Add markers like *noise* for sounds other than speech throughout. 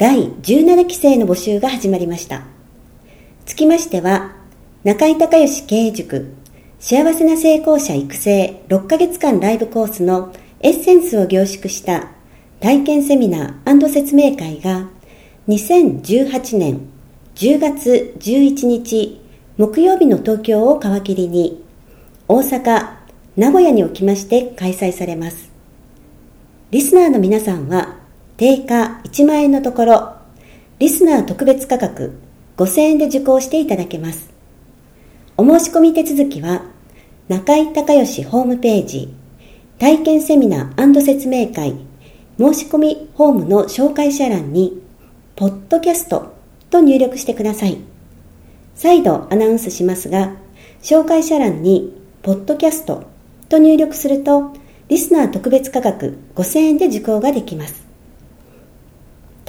第17期生の募集が始まりましたつきましては中井孝義経営塾幸せな成功者育成6ヶ月間ライブコースのエッセンスを凝縮した体験セミナー説明会が2018年10月11日木曜日の東京を皮切りに大阪、名古屋におきまして開催されます。リスナーの皆さんは定価1万円のところリスナー特別価格5000円で受講していただけます。お申し込み手続きは、中井隆義ホームページ、体験セミナー説明会、申し込みホームの紹介者欄に、ポッドキャストと入力してください。再度アナウンスしますが、紹介者欄に、ポッドキャストと入力すると、リスナー特別価格5000円で受講ができます。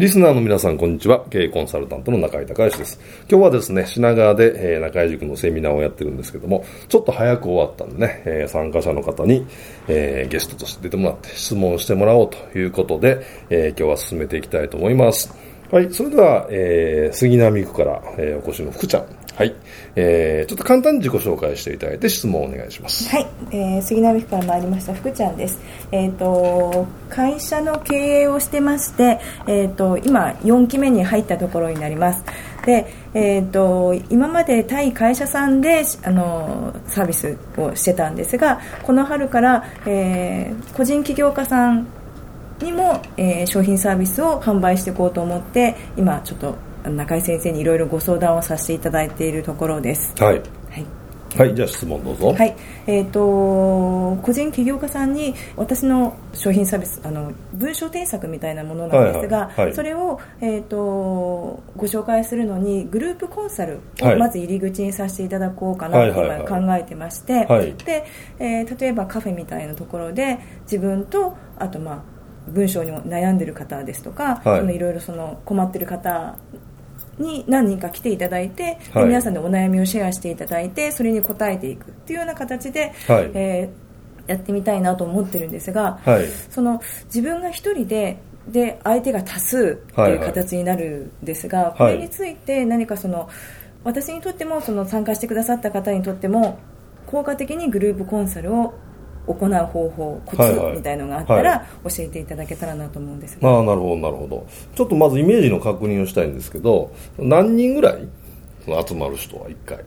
リスナーの皆さん、こんにちは。経営コンサルタントの中井隆之です。今日はですね、品川で、えー、中井塾のセミナーをやってるんですけども、ちょっと早く終わったんでね、えー、参加者の方に、えー、ゲストとして出てもらって質問してもらおうということで、え今日は進めていきたいと思います。はい、それでは、え杉並区から、えお越しの福ちゃん、はい、えー、ちょっと簡単に自己紹介していただいて質問をお願いします。はい、えー、杉並区から参りました福ちゃんです。えっ、ー、と会社の経営をしてましてえっ、ー、と今4期目に入ったところになります。でえーと、今まで対会社さんであのサービスをしてたんですがこの春から、えー、個人起業家さんにも、えー、商品サービスを販売していこうと思って今ちょっと中井先生にいろいろご相談をさせていただいているところです。はい。はい。はい、じゃあ質問どうぞ。はい、えっ、ー、と個人起業家さんに私の商品サービスあの文章添削みたいなものなんですが、はいはいはい、それをえっ、ー、とご紹介するのにグループコンサルをまず入り口にさせていただこうかなと考えてまして、で、えー、例えばカフェみたいなところで自分とあとまあ文章にも悩んでる方ですとか、はい、いろいろその困ってる方に何人か来ていただいて、はい、皆さんでお悩みをシェアしていただいてそれに答えていくっていうような形で、はい、えー、やってみたいなと思ってるんですが、はい、その自分が一人でで相手が多数っていう形になるんですが、これについて何かその私にとってもその参加してくださった方にとっても効果的にグループコンサルを行う方法コツみたいのがあったら教えていただけたらなと思うんですが、はいはい、ああなるほどなるほど。ちょっとまずイメージの確認をしたいんですけど何人ぐらい集まる人は1回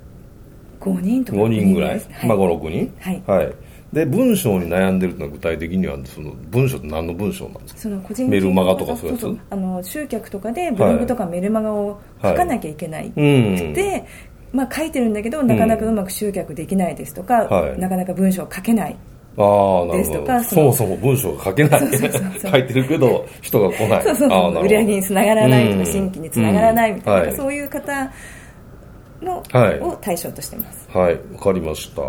？5人とか5人ぐらい、はい、まあ56人？はい、はい。で文章に悩んでるのは具体的にはその文章って何の文章なんですか？その個人メルマガとかそういうやつ？あの集客とかでブログとかメルマガを書かなきゃいけないって、はい、まあ、書いてるんだけどなかなかうまく集客できないですとか、うん、なかなか文章を書けないああ、なるほど。そもそも文章が書けない。書いてるけど、人が来ない。そうそうそう。売り上げにつながらないとか、新規につながらないみたいな、うんはい、そういう方の、はい、を対象としてます。はい、わかりました。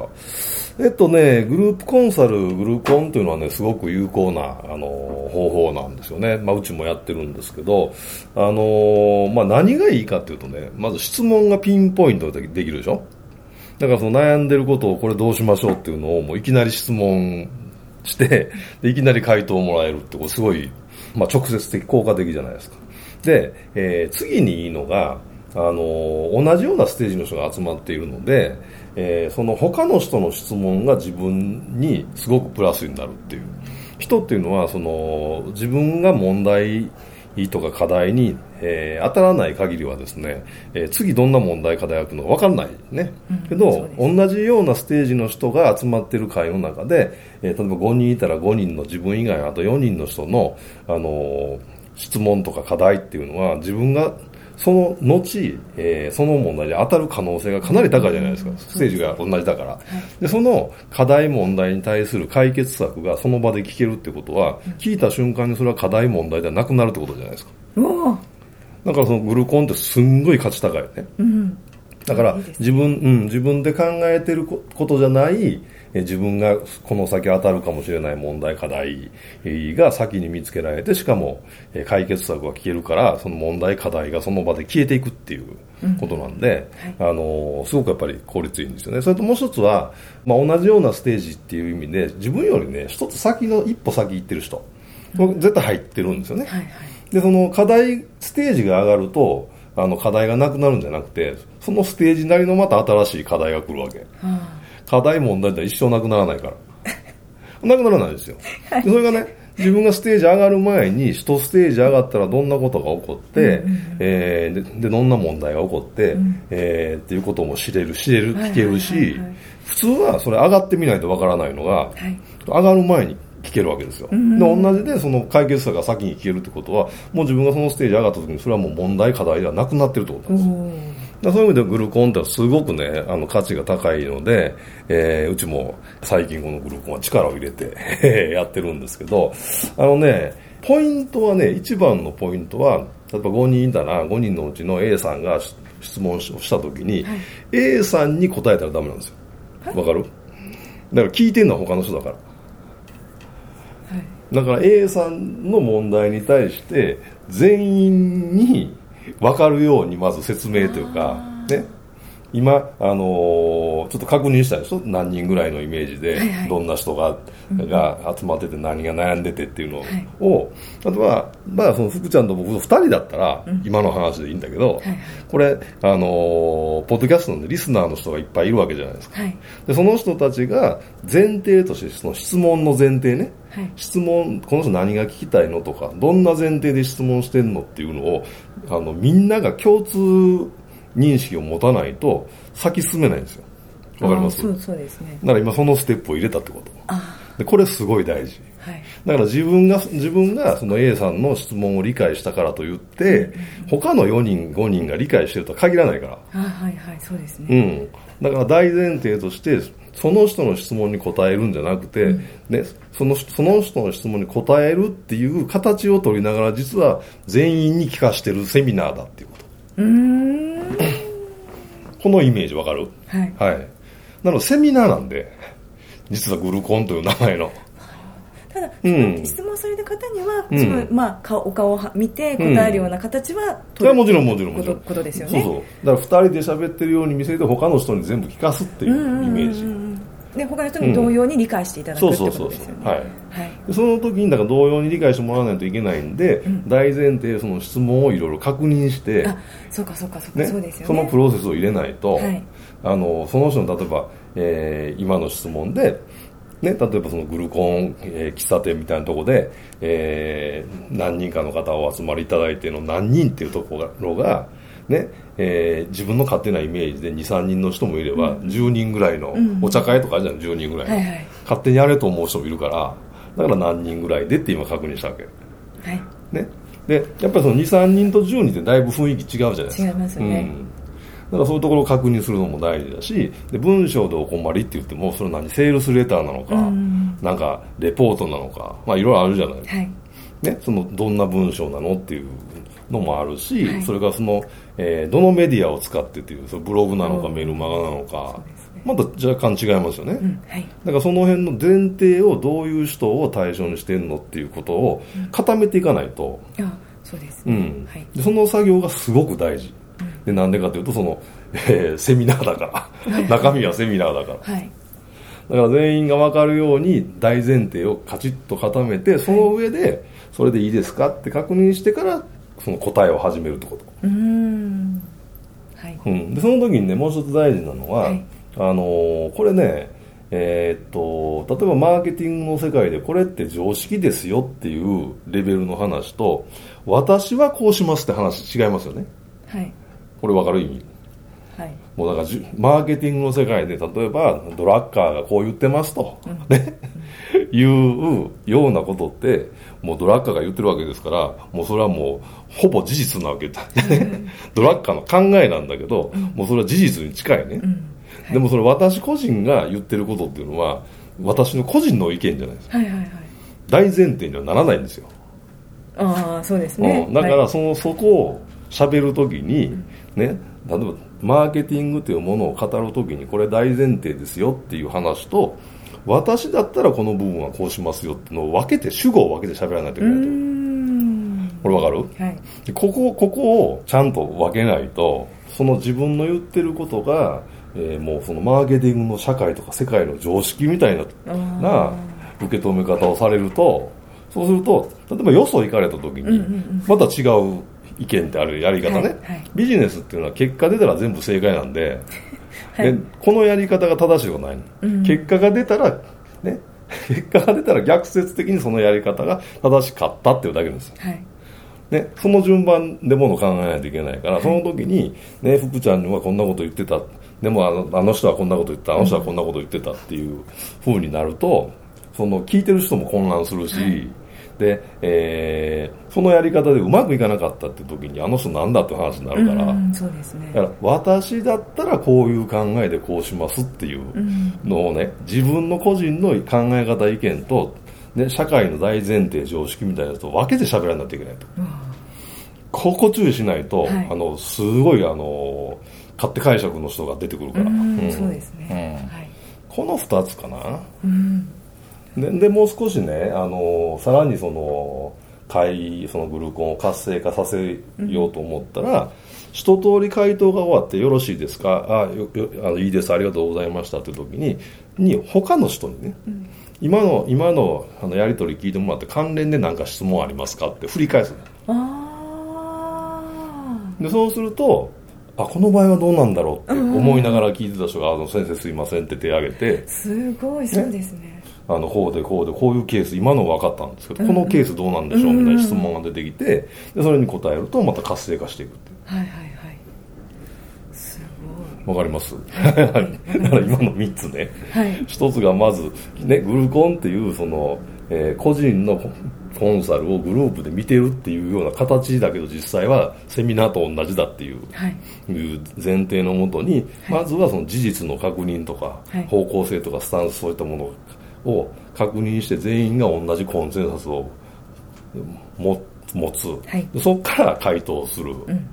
えっとね、グループコンサル、グルーコンというのはね、すごく有効な、あの、方法なんですよね。まあ、うちもやってるんですけど、あの、まあ、何がいいかっていうとね、まず質問がピンポイントでできるでしょ？だからその悩んでることをこれどうしましょうっていうのをもういきなり質問していきなり回答をもらえるってすごい、まあ、直接的効果的じゃないですか。で、えー、次にいいのがあの同じようなステージの人が集まっているので、えー、その他の人の質問が自分にすごくプラスになるっていう。人っていうのはその自分が問題とか課題に、えー、当たらない限りはですね、えー、次どんな問題課題が来るのか分かんないね、うん、けど同じようなステージの人が集まってる会の中で、えー、例えば5人いたら5人の自分以外あと4人の人の、あのー、質問とか課題っていうのは自分がその後、えー、その問題に当たる可能性がかなり高いじゃないですか、ステージが同じだから、はい、でその課題問題に対する解決策がその場で聞けるってことは、うん、聞いた瞬間にそれは課題問題ではなくなるってことじゃないですか。だからそのグルコンってすんごい価値高いよね、うん、だから自分、うん、自分で考えてることじゃない自分がこの先当たるかもしれない問題課題が先に見つけられてしかも解決策が聞けるからその問題課題がその場で消えていくっていうことなんで、うんはい、あのすごくやっぱり効率いいんですよね。それともう一つは、まあ、同じようなステージっていう意味で自分よりね一つ先の一歩先行ってる人、うん、絶対入ってるんですよね、はいはい、でその課題ステージが上がるとあの課題がなくなるんじゃなくてそのステージなりのまた新しい課題が来るわけ、課題問題って一生なくならないから。なくならないですよ、はい、それがね自分がステージ上がる前に一ステージ上がったらどんなことが起こって、えー、でどんな問題が起こって、うん、えー、っていうことも知れる知れる聞けるし、普通はそれ上がってみないとわからないのが、はい、上がる前に聞けるわけですよ、うん、で同じでその解決策が先に聞けるってことはもう自分がそのステージ上がった時にそれはもう問題課題ではなくなってるってことなんですそういう意味でグルコンってすごくね、あの価値が高いので、えー、うちも最近このグルコンは力を入れて *laughs* やってるんですけど、あのね、ポイントはね、一番のポイントは、例えば5人いたら5人のうちの A さんが質問をしたときに、はい、A さんに答えたらダメなんですよ。わかる？だから聞いてるのは他の人だから。だから A さんの問題に対して全員に分かるようにまず説明というか、ね、今、あのー、ちょっと確認したでしょ？何人ぐらいのイメージで、どんな人が,、が集まってて何が悩んでてっていうのを、あとは、まあ、その福ちゃんと僕と2人だったら、今の話でいいんだけど、これ、あのー、ポッドキャストのリスナーの人がいっぱいいるわけじゃないですか。でその人たちが前提として、その質問の前提ね、はい、質問この人何が聞きたいのとかどんな前提で質問してんのっていうのをあのみんなが共通認識を持たないと先進めないんですよ。わかります？そうそうですね。だから今そのステップを入れたってこと。でこれすごい大事、はい、だから自分が自分がその A さんの質問を理解したからといって、うん、他の4人5人が理解してるとは限らないから。あはいはいそうですね、うん、だから大前提としてその人の質問に答えるんじゃなくて、うん、ね、そのその人の質問に答えるっていう形を取りながら実は全員に聞かしてるセミナーだっていうことこのイメージわかる？はい、はい、なのでセミナーなんで実はグルコンという名前の。ただ、うん、質問された方には、うん、まあ、お顔を見て答えるような形は取る、うん、もちろんもちろんもちろん。ことですよね。そうそう。だから2人で喋ってるように見せて他の人に全部聞かすっていうイメージ、で他の人に同様に理解していただく、うん、ってことですよね。はい、はい、その時にだから同様に理解してもらわないといけないんで、うん、大前提その質問をいろいろ確認してあそうかそうかそうか、ね、そうですよね。そのプロセスを入れないと、はい、あのその人の例えば、えー、今の質問でね、例えばそのグルコン、えー、喫茶店みたいなところで、えー、何人かの方をお集まりいただいての何人っていうところが、ねえー、自分の勝手なイメージで23人の人もいれば、うん、10人ぐらいの、お茶会とかじゃん10人ぐらい、はいはい、勝手にやれと思う人もいるからだから何人ぐらいでって今確認したわけ、はい。ね、でやっぱりその23人と10人ってだいぶ雰囲気違うじゃないですか。違いますね、うん。だからそういうところを確認するのも大事だしで文章でお困りって言ってもそれ何セールスレターなのか、うん、なんかレポートなのかまあいろいろあるじゃない、はい、ね、そのどんな文章なのっていうのもあるし、はい、それからその、えー、どのメディアを使ってっていうそのブログなのかメルマガなのか、また若干違いますよね、うん。はい、だからその辺の前提をどういう人を対象にしてるのっていうことを固めていかないと、うん、そうです、ね、うん。はい、でその作業がすごく大事、でなんでかというとその、えー、セミナーだから、中身はセミナーだから、はい、だから全員が分かるように大前提をカチッと固めてその上でそれでいいですかって確認してからその答えを始めるってこと。うん。はい、うん、でその時にねもう一つ大事なのは、はい、あのー、これねえー、っと例えばマーケティングの世界でこれって常識ですよっていうレベルの話と私はこうしますって話違いますよね。はい。これ分かる意味？はい、もうだからマーケティングの世界で例えばドラッカーがこう言ってますと、うん、ね、*laughs* いうようなことってもうドラッカーが言ってるわけですからもうそれはもうほぼ事実なわけだ、*laughs* ドラッカーの考えなんだけど、うん、もうそれは事実に近いね、でもそれ私個人が言ってることっていうのは私の個人の意見じゃないですか、はいはいはい、大前提にはならないんですよ。ああそうですね、だからその、はい、そこを喋るときに、ね。例えばマーケティングというものを語るときにこれ大前提ですよっていう話と私だったらこの部分はこうしますよってのを分けて主語を分けて喋らないといけないと。これ分かる、はい、ここここをちゃんと分けないとその自分の言ってることが、えー、もうそのマーケティングの社会とか世界の常識みたいなな受け止め方をされるとそうすると例えばよそ行かれた時にまた違う意見ってあるやり方ね、はいはい、ビジネスっていうのは結果出たら全部正解なんで *laughs* はい、でこのやり方が正しいことないの、うん、結果が出たらね *laughs* 結果が出たら逆説的にそのやり方が正しかったっていうだけですよ、はい。ね、その順番でものを考えないといけないから、はい、その時に、ね、福ちゃんにはこんなこと言ってた。でもあのあの人はこんなこと言った。あの人はこんなこと言ってたっていうふうになるとその聞いてる人も混乱するし、はいで、えー、そのやり方でうまくいかなかったって時にあの人なんだって話になるから、そうですね、だから私だったらこういう考えでこうしますっていうのをね、自分の個人の考え方意見と、ね、社会の大前提常識みたいなやつと分けて喋らないといけないと、うん、ここ注意しないと、はい、あのすごいあの勝手解釈の人が出てくるから、うんうん、そうですね、はい、この2つかな、うんででもう少しねあのさらにその会そのグルコンを活性化させようと思ったら、うん、一通り回答が終わってよろしいですか？あよよあのいいですありがとうございましたという時にに他の人にね、うん、今の今のあのやり取り聞いてもらって関連で何か質問ありますか？って振り返すでそうするとあこの場合はどうなんだろうって思いながら聞いてた人が「あの先生すいません」って手を挙げてすごいそうですね。あのこうでこうでこういうケース今の分かったんですけど、このケースどうなんでしょうみたいな質問が出てきてでそれに答えるとまた活性化していくっていう。はいはいはい。すごい。わかります、はい、*laughs* だから今の3つね、はい、1つがまず、ね、グルコンっていうその、えー、個人のコンサルをグループで見てるっていうような形だけど実際はセミナーと同じだっていう,、い。う前提のもとに、まずはその事実の確認とか、方向性とかスタンスそういったものを確認して全員が同じコンセンサスを持つ、はい、そこから回答する、うん、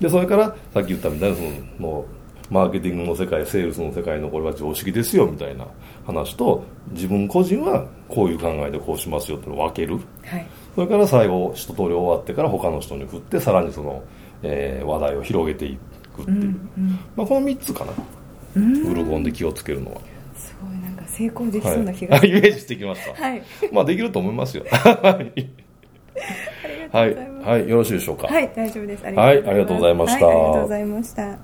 でそれからさっき言ったみたいなそのマーケティングの世界セールスの世界のこれは常識ですよみたいな話と自分個人はこういう考えでこうしますよっていうのを分ける、はい、それから最後一通り終わってから他の人に振ってさらにその、えー、話題を広げていくっていう、うんうん、まあ、この3つかな、うん、ウルゴンで気をつけるのは。成功できそうな気が、はい、*laughs* イメージしてきました。はい。まあできると思いますよ。*laughs* *laughs* はい。はい、はい、よろしいでしょうか。はい、大丈夫です。はい、ありがとうございました。ありがとうございました。